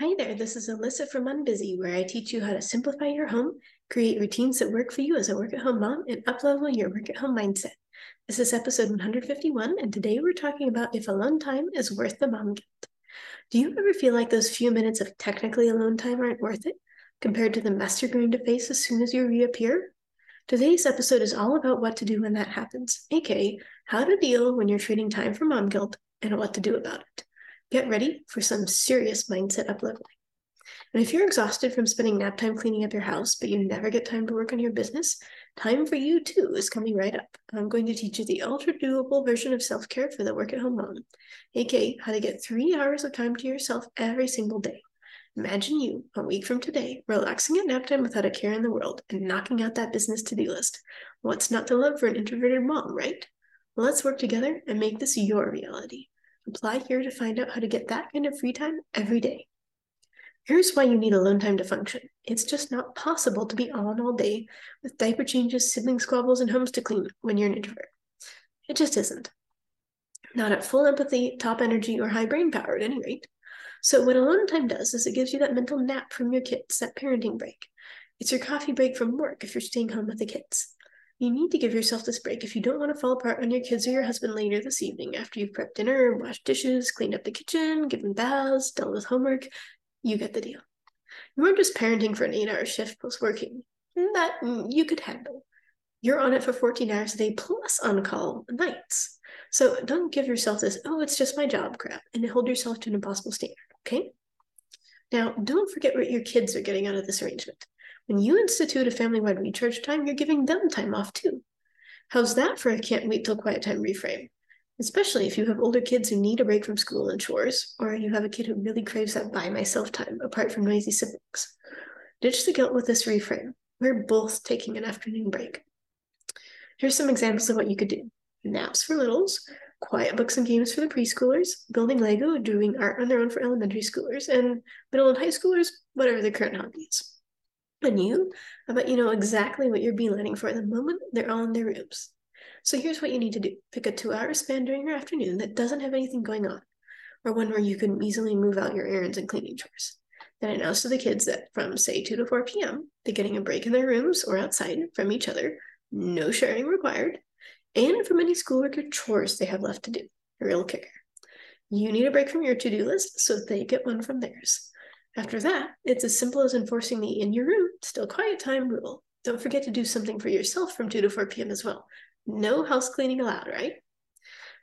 Hi there, this is Alyssa from Unbusy, where I teach you how to simplify your home, create routines that work for you as a work at home mom, and uplevel your work at home mindset. This is episode 151, and today we're talking about if alone time is worth the mom guilt. Do you ever feel like those few minutes of technically alone time aren't worth it compared to the mess you're going to face as soon as you reappear? Today's episode is all about what to do when that happens, aka how to deal when you're trading time for mom guilt and what to do about it. Get ready for some serious mindset upleveling. And if you're exhausted from spending nap time cleaning up your house, but you never get time to work on your business, time for you too is coming right up. I'm going to teach you the ultra doable version of self care for the work at home mom, aka how to get three hours of time to yourself every single day. Imagine you, a week from today, relaxing at nap time without a care in the world and knocking out that business to do list. What's not to love for an introverted mom, right? Let's work together and make this your reality. Apply here to find out how to get that kind of free time every day. Here's why you need alone time to function. It's just not possible to be on all day with diaper changes, sibling squabbles, and homes to clean when you're an introvert. It just isn't. Not at full empathy, top energy, or high brain power at any rate. So, what alone time does is it gives you that mental nap from your kids, that parenting break. It's your coffee break from work if you're staying home with the kids. You need to give yourself this break if you don't want to fall apart on your kids or your husband later this evening after you've prepped dinner, washed dishes, cleaned up the kitchen, given baths, dealt with homework. You get the deal. You aren't just parenting for an eight hour shift plus working. That mm, you could handle. You're on it for 14 hours a day plus on call nights. So don't give yourself this, oh, it's just my job crap, and hold yourself to an impossible standard, okay? Now, don't forget what your kids are getting out of this arrangement. When you institute a family wide recharge time, you're giving them time off too. How's that for a can't wait till quiet time reframe? Especially if you have older kids who need a break from school and chores, or you have a kid who really craves that by myself time apart from noisy siblings. Ditch the guilt with this reframe. We're both taking an afternoon break. Here's some examples of what you could do naps for littles, quiet books and games for the preschoolers, building Lego, doing art on their own for elementary schoolers, and middle and high schoolers, whatever their current hobby is and you, bet you know exactly what you're beelining for at the moment they're all in their rooms. So here's what you need to do pick a two hour span during your afternoon that doesn't have anything going on, or one where you can easily move out your errands and cleaning chores. Then announce to the kids that from, say, 2 to 4 p.m., they're getting a break in their rooms or outside from each other, no sharing required, and from any schoolwork or chores they have left to do. A real kicker. You need a break from your to do list, so they get one from theirs. After that, it's as simple as enforcing the in your room, still quiet time rule. Don't forget to do something for yourself from 2 to 4 p.m. as well. No house cleaning allowed, right?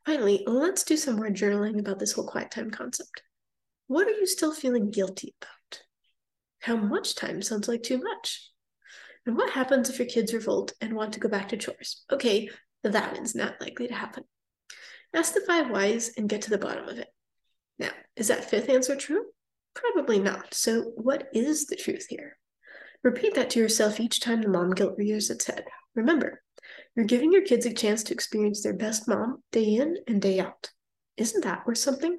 Finally, let's do some more journaling about this whole quiet time concept. What are you still feeling guilty about? How much time sounds like too much? And what happens if your kids revolt and want to go back to chores? Okay, that is not likely to happen. Ask the five whys and get to the bottom of it. Now, is that fifth answer true? Probably not. So, what is the truth here? Repeat that to yourself each time the mom guilt rears its head. Remember, you're giving your kids a chance to experience their best mom day in and day out. Isn't that worth something?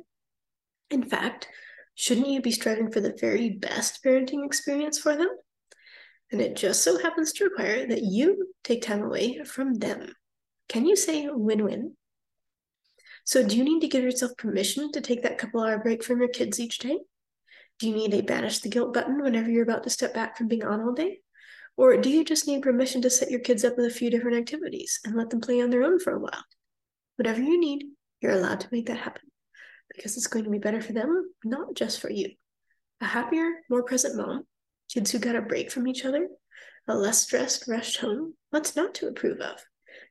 In fact, shouldn't you be striving for the very best parenting experience for them? And it just so happens to require that you take time away from them. Can you say win win? So, do you need to give yourself permission to take that couple hour break from your kids each day? Do you need a banish the guilt button whenever you're about to step back from being on all day? Or do you just need permission to set your kids up with a few different activities and let them play on their own for a while? Whatever you need, you're allowed to make that happen because it's going to be better for them, not just for you. A happier, more present mom, kids who got a break from each other, a less stressed, rushed home, what's not to approve of?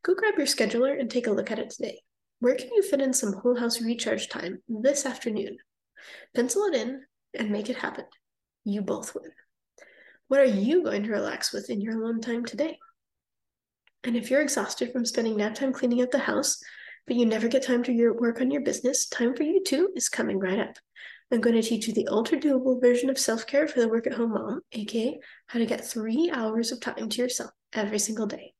Go grab your scheduler and take a look at it today. Where can you fit in some whole house recharge time this afternoon? Pencil it in and make it happen. You both win. What are you going to relax with in your alone time today? And if you're exhausted from spending nap time cleaning up the house, but you never get time to your work on your business, time for you too is coming right up. I'm going to teach you the ultra doable version of self care for the work at home mom, aka how to get three hours of time to yourself every single day.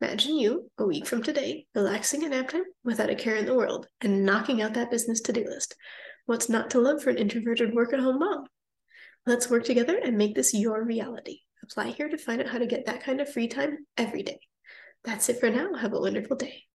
Imagine you, a week from today, relaxing at nap time without a care in the world and knocking out that business to do list. What's not to love for an introverted work at home mom? Let's work together and make this your reality. Apply here to find out how to get that kind of free time every day. That's it for now. Have a wonderful day.